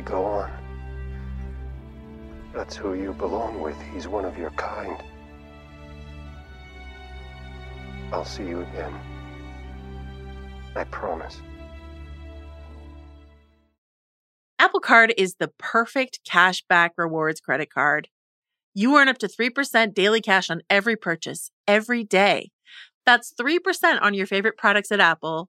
go on. That's who you belong with. He's one of your kind. I'll see you again. I promise. Apple Card is the perfect cashback rewards credit card. You earn up to 3% daily cash on every purchase, every day. That's 3% on your favorite products at Apple,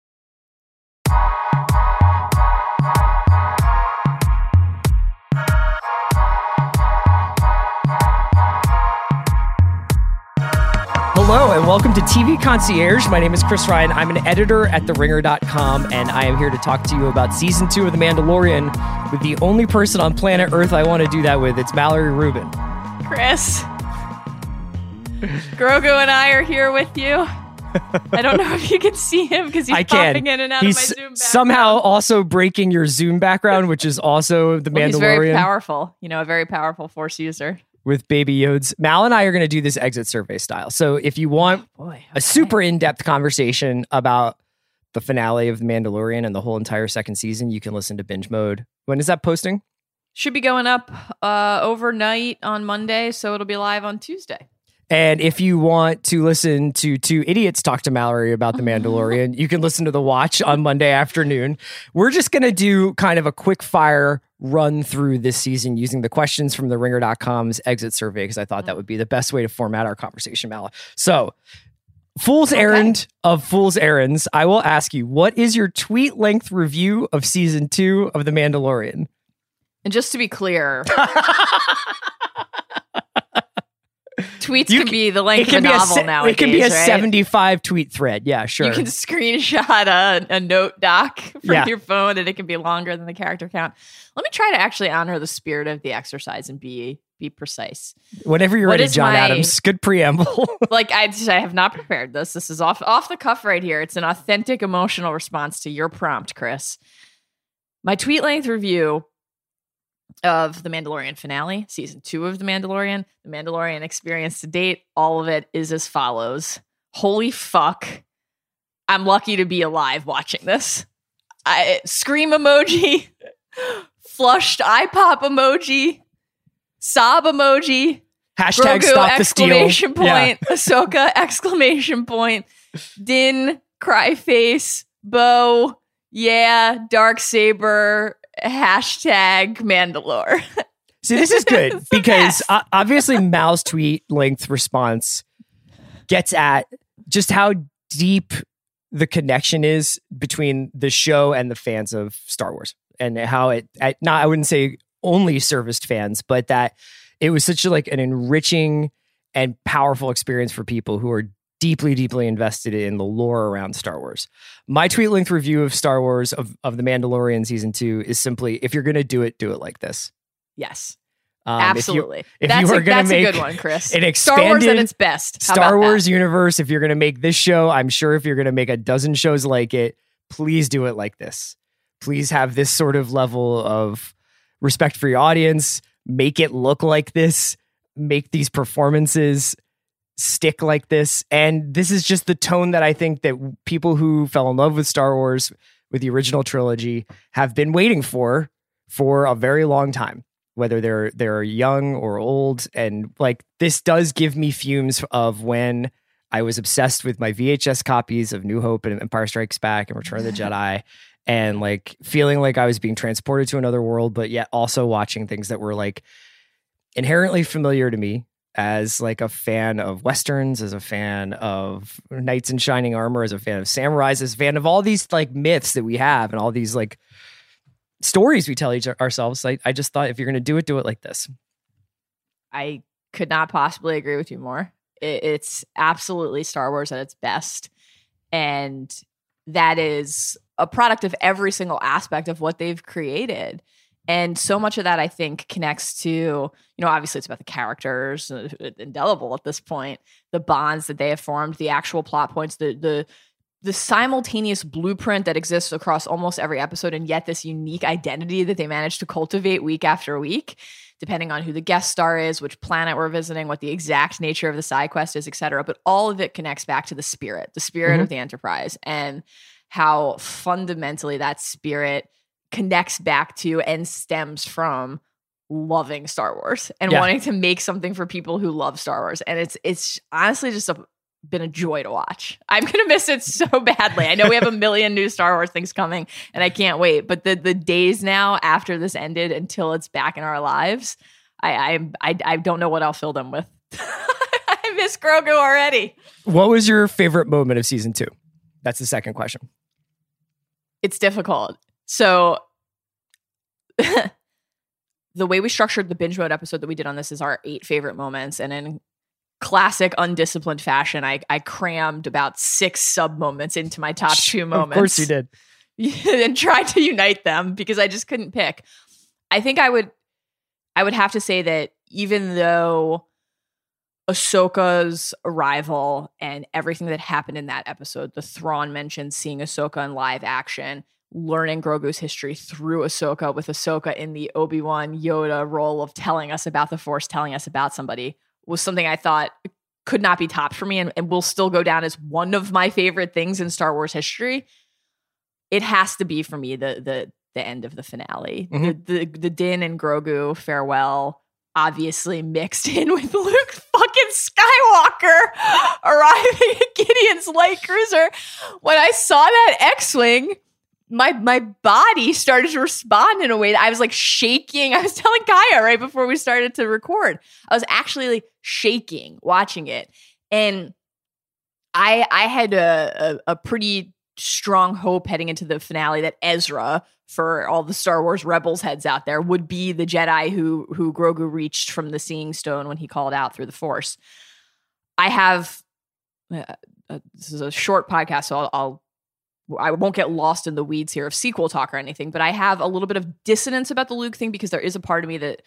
Hello and welcome to TV Concierge. My name is Chris Ryan. I'm an editor at TheRinger.com, and I am here to talk to you about season two of The Mandalorian with the only person on planet Earth I want to do that with. It's Mallory Rubin. Chris. Grogu and I are here with you. I don't know if you can see him because he's I can. popping in and out He's of my Zoom background. somehow also breaking your Zoom background, which is also The Well, Mandalorian he's very powerful. You know, a very powerful Force user. With Baby Yodes. Mal and I are going to do this exit survey style. So if you want Boy, a super in-depth conversation about the finale of The Mandalorian and the whole entire second season, you can listen to Binge Mode. When is that posting? should be going up uh, overnight on Monday, so it'll be live on Tuesday. And if you want to listen to two idiots talk to Mallory about The Mandalorian, you can listen to The Watch on Monday afternoon. We're just going to do kind of a quick fire run through this season using the questions from the ringer.com's exit survey because I thought that would be the best way to format our conversation, Mallory. So, Fool's errand of Fool's errands. I will ask you, what is your tweet length review of season two of The Mandalorian? And just to be clear, tweets can can- be the length of a a novel se- nowadays. it can be a right? 75 tweet thread. Yeah, sure. You can screenshot a, a note doc from Yeah. your phone and it can be longer than the character count. Let me try to actually honor the spirit of the exercise and be be precise. Whenever you're What ready, John my- Adams. Good preamble. Like I, I have not prepared this. This is off off the cuff right here. It's an authentic emotional response to your prompt, Chris. My tweet length review of the Mandalorian finale, season two of the Mandalorian, the Mandalorian experience to date, all of it is as follows. Holy fuck. I'm lucky to be alive watching this. I scream emoji, flushed eye pop emoji, sob emoji, Hashtag Grogu stop the steal. exclamation Yeah. point, Ahsoka exclamation point, Din cry face, Bo, yeah, dark saber, hashtag Mandalore. See, this is good because uh, obviously Mal's tweet length response gets at just how deep the connection is between the show and the fans of Star Wars, and how it, I, not I wouldn't say only serviced fans, but that it was such a, like an enriching and powerful experience for people who are deeply, deeply invested in the lore around Star Wars. My tweet length review of Star Wars of, of The Mandalorian season two is simply if you're going to do it, do it like this. yes, Um, if you- absolutely. if you that's were a, that's make a good one, Chris. an Star Wars at expanded its best. How Star about that? Wars universe, if you're going to make this show, I'm sure if you're going to make a dozen shows like it, please do it like this. Please have this sort of level of respect for your audience. Make it look like this. Make these performances stick like this. And this is just the tone that I think that people who fell in love with Star Wars with the original trilogy have been waiting for for a very long time whether they're they're young or old and like this does give me fumes of when I was obsessed with my VHS copies of New Hope and Empire Strikes Back and Return of the Jedi and like feeling like I was being transported to another world but yet also watching things that were like inherently familiar to me as like a fan of westerns, as a fan of knights in shining armor, as a fan of samurais, as a fan of all these like myths that we have and all these like stories we tell each ourselves. I, I just thought if you're going to do it, do it like this. I could not possibly agree with you more. It, it's absolutely Star Wars at its best. And that is a product of every single aspect of what they've created. And so much of that, I think, connects to, you know, obviously it's about the characters, uh, indelible at this point, the bonds that they have formed, the actual plot points, the, the, the simultaneous blueprint that exists across almost every episode, and yet this unique identity that they manage to cultivate week after week, depending on who the guest star is, which planet we're visiting, what the exact nature of the side quest is, etc. But all of it connects back to the spirit, the spirit Mhm. of the Enterprise, and how fundamentally that spirit connects back to and stems from loving Star Wars and Yeah. wanting to make something for people who love Star Wars. And it's it's honestly just a, been a joy to watch. I'm gonna miss it so badly. I know we have a million new Star Wars things coming, and I can't wait. But the the days now after this ended until it's back in our lives, I I I, I don't know what I'll fill them with. I miss Grogu already. What was your favorite moment of season two? That's the second question. it's difficult. So the way we structured the binge mode episode that we did on this is our eight favorite moments. And in classic undisciplined fashion, I, I crammed about six sub moments into my top two moments. Of course you did. and tried to unite them because I just couldn't pick. I think I would I would have to say that even though Ahsoka's arrival and everything that happened in that episode, the Thrawn mentioned seeing Ahsoka in live action, learning Grogu's history through Ahsoka, with Ahsoka in the Obi-Wan Yoda role of telling us about the Force, telling us about somebody, was something I thought could not be topped for me and, and will still go down as one of my favorite things in Star Wars history it has to be for me the the the end of the finale. Mhm. The, the the Din and Grogu farewell, obviously mixed in with Luke fucking Skywalker arriving at Gideon's light cruiser. When I saw that X-wing, my my body started to respond in a way that I was like shaking. I was telling Kaya right before we started to record. I was actually like shaking watching it, and I I had a, a, a pretty strong hope heading into the finale that Ezra, for all the Star Wars rebels heads out there, would be the Jedi who who Grogu reached from the Seeing Stone when he called out through the Force. I have uh, uh, this is a short podcast, so I'll, I'll I won't get lost in the weeds here of sequel talk or anything, but I have a little bit of dissonance about the Luke thing because there is a part of me that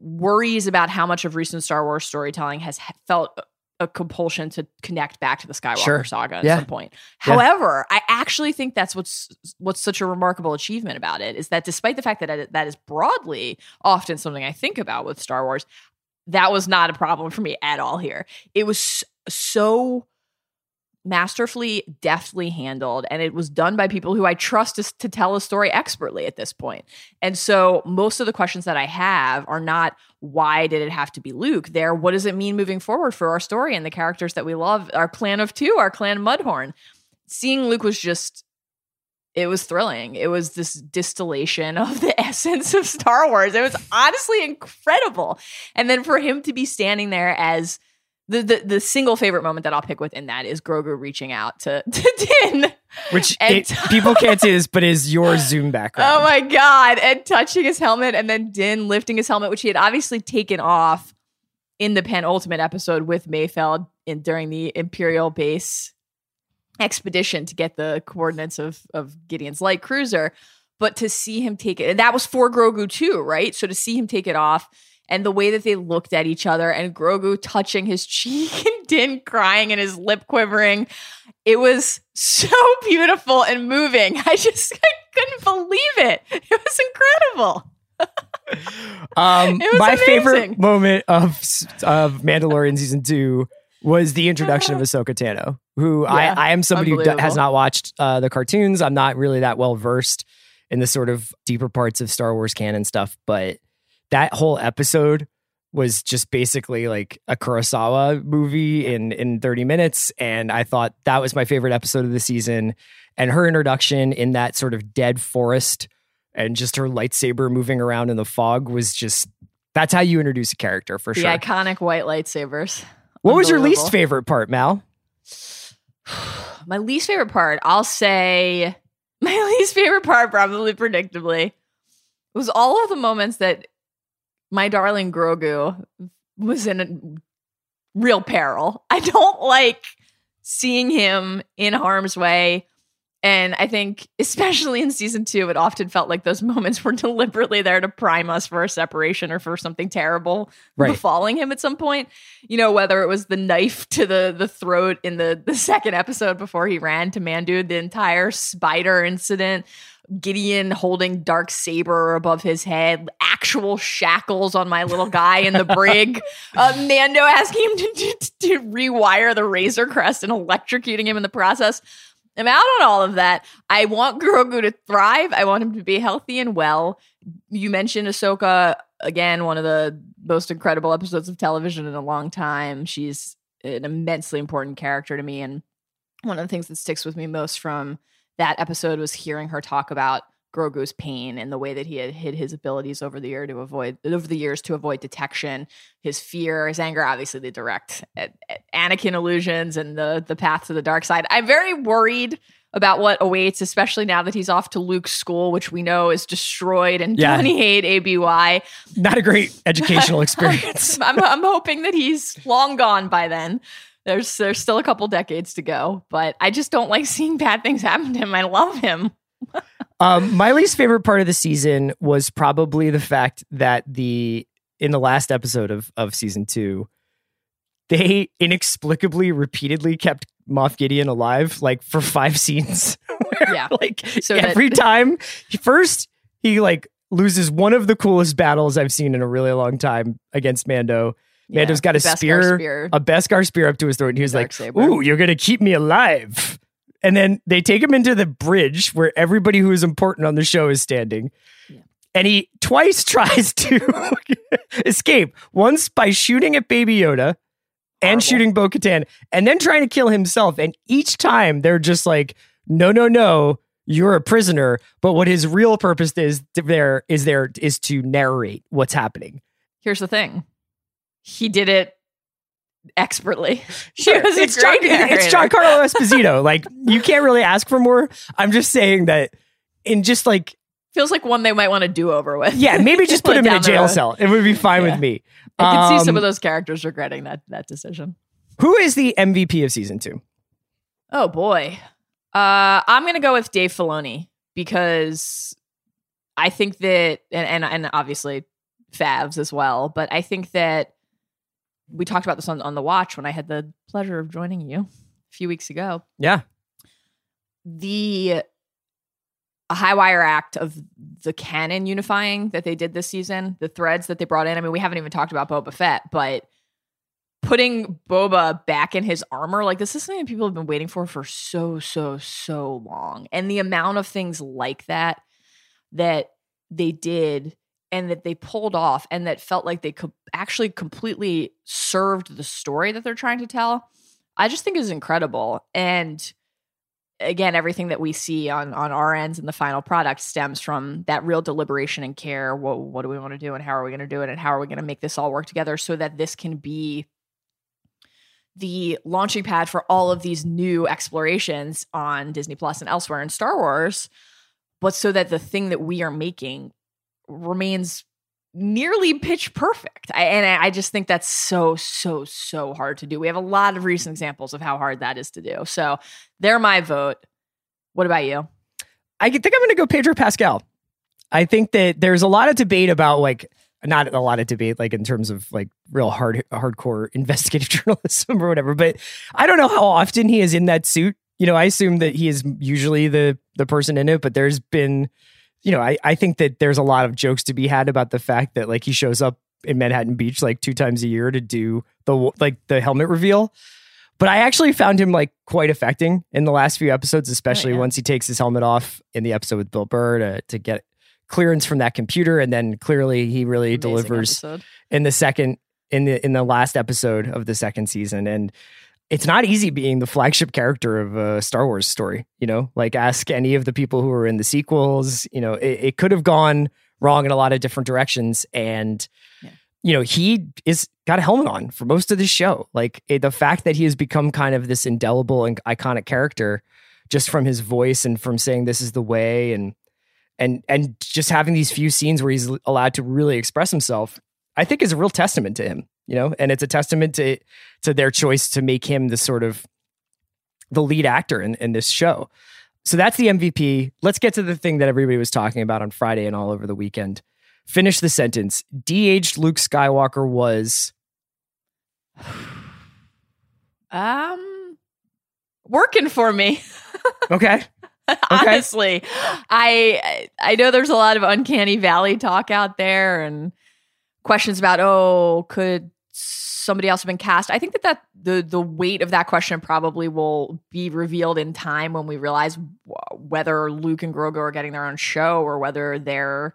worries about how much of recent Star Wars storytelling has felt a compulsion to connect back to the Skywalker Sure. saga at Yeah. some point. Yeah. However, I actually think that's what's what's such a remarkable achievement about it is that despite the fact that I- that is broadly often something I think about with Star Wars, that was not a problem for me at all here. It was so masterfully, deftly handled, and it was done by people who I trust to, to tell a story expertly at this point. And so, most of the questions that I have are not why did it have to be Luke? They're what does it mean moving forward for our story and the characters that we love, our clan of two, our clan Mudhorn. Seeing Luke was just it was thrilling. It was this distillation of the essence of Star Wars. It was honestly incredible. And then for him to be standing there as the, the the single favorite moment that I'll pick within that is Grogu reaching out to, to Din. Which it, people can't see this, but is your Zoom background. Oh my god! And touching his helmet, and then Din lifting his helmet, which he had obviously taken off in the penultimate episode with Mayfeld in during the Imperial base expedition to get the coordinates of of Gideon's light cruiser. But to see him take it, and that was for Grogu too, right? So to see him take it off. And the way that they looked at each other, and Grogu touching his cheek, and Din crying and his lip quivering, it was so beautiful and moving. I just I couldn't believe it. It was incredible. Um, was my amazing. favorite moment of of Mandalorian season two was the introduction of Ahsoka Tano, who Yeah, I, I am somebody who has not watched uh, the cartoons. I'm not really that well versed in the sort of deeper parts of Star Wars canon stuff, but that whole episode was just basically like a Kurosawa movie in in 30 minutes and I thought that was my favorite episode of the season and her introduction in that sort of dead forest and just her lightsaber moving around in the fog was just That's how you introduce a character for the sure. iconic white lightsabers. what was your least favorite part, Mal? My least favorite part, I'll say my least favorite part, probably predictably, was all of the moments that my darling Grogu was in a real peril. I don't like seeing him in harm's way. And I think, especially in season two, it often felt like those moments were deliberately there to prime us for a separation or for something terrible Right. befalling him at some point. You know, whether it was the knife to the the throat in the the second episode before he ran to Mando, the entire spider incident, Gideon holding dark saber above his head, actual shackles on my little guy in the brig, uh, Mando asking him to, to, to rewire the Razor Crest and electrocuting him in the process. I'm out on all of that. I want Grogu to thrive. I want him to be healthy and well. You mentioned Ahsoka again, one of the most incredible episodes of television in a long time. She's an immensely important character to me, and one of the things that sticks with me most from that episode was hearing her talk about Grogu's pain and the way that he had hid his abilities over the year to avoid over the years to avoid detection, his fear, his anger, obviously the direct uh, uh, Anakin illusions and the the path to the dark side. I'm very worried about what awaits, especially now that he's off to Luke's school, which we know is destroyed in Yeah. 28 ABY. Not a great educational experience. I'm, I'm hoping that he's long gone by then. There's there's still a couple decades to go, but I just don't like seeing bad things happen to him. I love him. Um, my least favorite part of the season was probably the fact that the in the last episode of of season two, they inexplicably repeatedly kept Moff Gideon alive like for five scenes. Yeah. like So that- every time first he like loses one of the coolest battles I've seen in a really long time against Mando. Mando's got a spear, spear. a Beskar spear up to his throat, and he was like, Darksaber. "Ooh, you're gonna keep me alive." And then they take him into the bridge where everybody who is important on the show is standing. Yeah. And he twice tries to escape. Once by shooting at Baby Yoda and Horrible. shooting Bo Katan, and then trying to kill himself. And each time they're just like, no, no, no, you're a prisoner. But what his real purpose is there is there is to narrate what's happening. Here's the thing. He did it expertly. Sure, was it's John, it's. Giancarlo Esposito. like you can't really ask for more. I'm just saying that in just like Feels like one they might want to do over with. yeah, maybe just put him in a jail road. cell. It would be fine Yeah. with me. I can see some Um, of those characters regretting that that decision. Who is the MVP of season two? Oh boy. Uh I'm gonna go with Dave Filoni because I think that and and, and obviously Favs as well, but I think that we talked about this on, on the watch when I had the pleasure of joining you a few weeks ago. Yeah, The high wire act of the canon unifying that they did this season, the threads that they brought in. I mean, we haven't even talked about Boba Fett, but putting Boba back in his armor, like this is something people have been waiting for for so, so, so long. And the amount of things like that that they did and that they pulled off and that felt like they could actually completely served the story that they're trying to tell, I just think is incredible. And again, everything that we see on on our ends and the final product stems from that real deliberation and care. What what do we want to do and how are we going to do it and how are we going to make this all work together so that this can be the launching pad for all of these new explorations on Disney Plus and elsewhere in Star Wars, but so that the thing that we are making remains nearly pitch perfect. I, and I, just think that's so, so, so hard to do. We have a lot of recent examples of how hard that is to do. So they're my vote. What about you? I think I'm going to go Pedro Pascal. I think that there's a lot of debate about like not a lot of debate like in terms of like real hard hardcore investigative journalism or whatever, but I don't know how often he is in that suit. You know, I assume that he is usually the the person in it, but there's been you know, I, I think that there's a lot of jokes to be had about the fact that like he shows up in Manhattan Beach like two times a year to do the like the helmet reveal. But I actually found him like quite affecting in the last few episodes, especially oh, yeah. once he takes his helmet off in the episode with Bill Burr to, to get clearance from that computer, and then clearly he really Amazing delivers episode. in the second in the in the last episode of the second season and it's not easy being the flagship character of a Star Wars story, you know? Like ask any of the people who were in the sequels, you know, it, it could have gone wrong in a lot of different directions and Yeah. you know, he is got a helmet on for most of the show. Like it, the fact that he has become kind of this indelible and iconic character just from his voice and from saying this is the way and and and just having these few scenes where he's allowed to really express himself, I think is a real testament to him, you know, and it's a testament to to their choice to make him the sort of the lead actor in, in this show. So that's the MVP. Let's get to the thing that everybody was talking about on Friday and all over the weekend. Finish the sentence. De-aged Luke Skywalker was Um, working for me. okay. Honestly, I I know there's a lot of uncanny valley talk out there and questions about oh could somebody else have been cast. I think that that the the weight of that question probably will be revealed in time when we realize w- whether Luke and Grogu are getting their own show or whether they're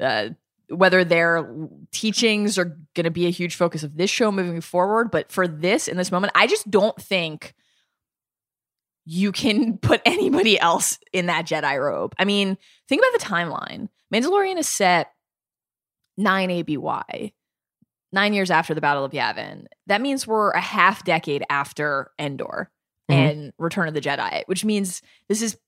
uh, whether their teachings are going to be a huge focus of this show moving forward. But for this in this moment, I just don't think you can put anybody else in that Jedi robe. I mean, think about the timeline. Mandalorian is set 9 ABY, nine years after the Battle of Yavin. That means we're a half decade after Endor Mhm. and Return of the Jedi, which means this is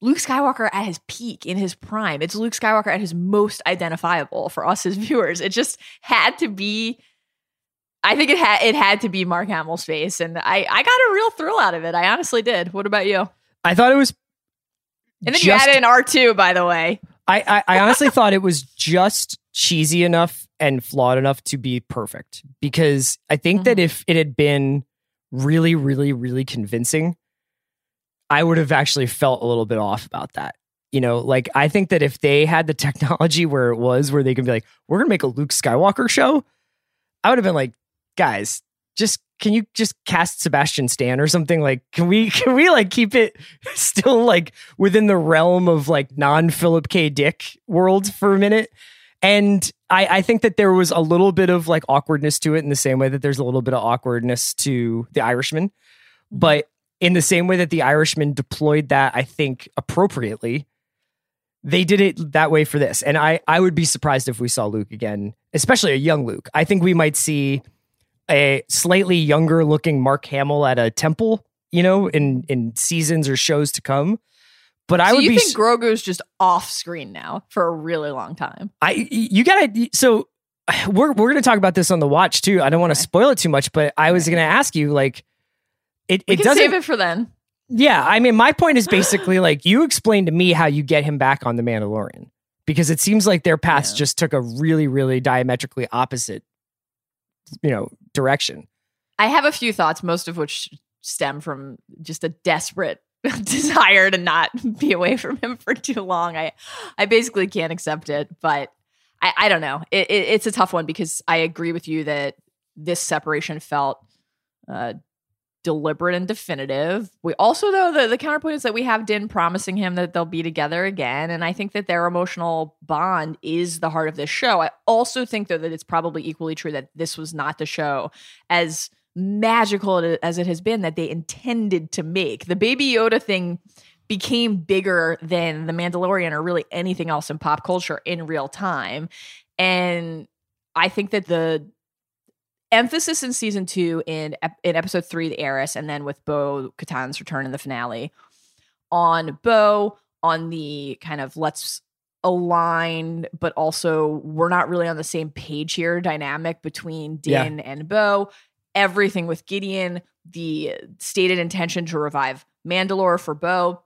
Luke Skywalker at his peak in his prime. It's Luke Skywalker at his most identifiable for us as viewers. It just had to be. I think it had it had to be Mark Hamill's face, and I I got a real thrill out of it. I honestly did. What about you? I thought it was And then you just- added in R two, by the way. I, I, I honestly thought it was just cheesy enough and flawed enough to be perfect because I think that mm-hmm. if it had been really, really, really convincing, I would have actually felt a little bit off about that. You know, like I think that if they had the technology where it was, where they can be like, we're going to make a Luke Skywalker show, I would have been like, guys, just can you just cast Sebastian Stan or something? Like, can we, can we like keep it still like within the realm of like non Philip K. Dick world for a minute? And I, I think that there was a little bit of like awkwardness to it in the same way that there's a little bit of awkwardness to the Irishman. Mm-hmm. But in the same way that the Irishman deployed that, I think appropriately, they did it that way for this. And I, I would be surprised if we saw Luke again, especially a young Luke. I think we might see a slightly younger looking Mark Hamill at a temple, you know, in in seasons or shows to come. But I so would you be think Grogu's just off screen now for a really long time? I you gotta so we're we're gonna talk about this on the watch too. I don't want to Okay. spoil it too much, but I was gonna ask you like it We it can doesn't save it for then. yeah, I mean my point is basically like you explain to me how you get him back on the Mandalorian because it seems like their paths Yeah. just took a really really diametrically opposite you know direction. I have a few thoughts, most of which stem from just a desperate desire to not be away from him for too long. I, I basically can't accept it, but I, I don't know. It, it, it's a tough one because I agree with you that this separation felt uh, deliberate and definitive. We also, though, the, the counterpoint is that we have Din promising him that they'll be together again. And I think that their emotional bond is the heart of this show. I also think, though, that it's probably equally true that this was not the show as magical as it has been that they intended to make. The Baby Yoda thing became bigger than The Mandalorian or really anything else in pop culture in real time. And I think that the emphasis in season two in in episode three, the heiress, and then with Bo Katan's return in the finale, on Bo, on the kind of let's align, but also we're not really on the same page here dynamic between Yeah. Din and Bo. Everything with Gideon, the stated intention to revive Mandalore for Bo.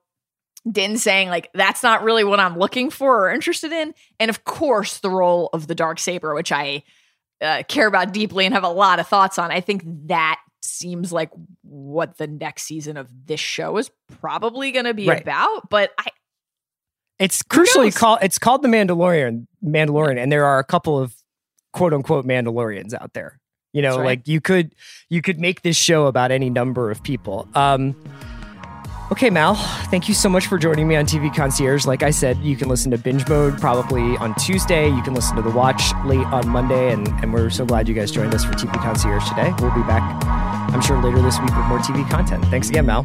Din saying like that's not really what I'm looking for or interested in, and of course the role of the dark saber, which I uh, care about deeply and have a lot of thoughts on. I think that seems like what the next season of this show is probably going to be Right. about. But I, It's crucially called it's called the Mandalorian Mandalorian, and there are a couple of quote unquote Mandalorians out there. You know, right. like you could you could make this show about any number of people. Um Okay, Mal, thank you so much for joining me on TV Concierge. Like I said, you can listen to Binge Mode probably on Tuesday. You can listen to The Watch late on Monday. And, and we're so glad you guys joined us for TV Concierge today. We'll be back, I'm sure, later this week with more TV content. Thanks again, Mal.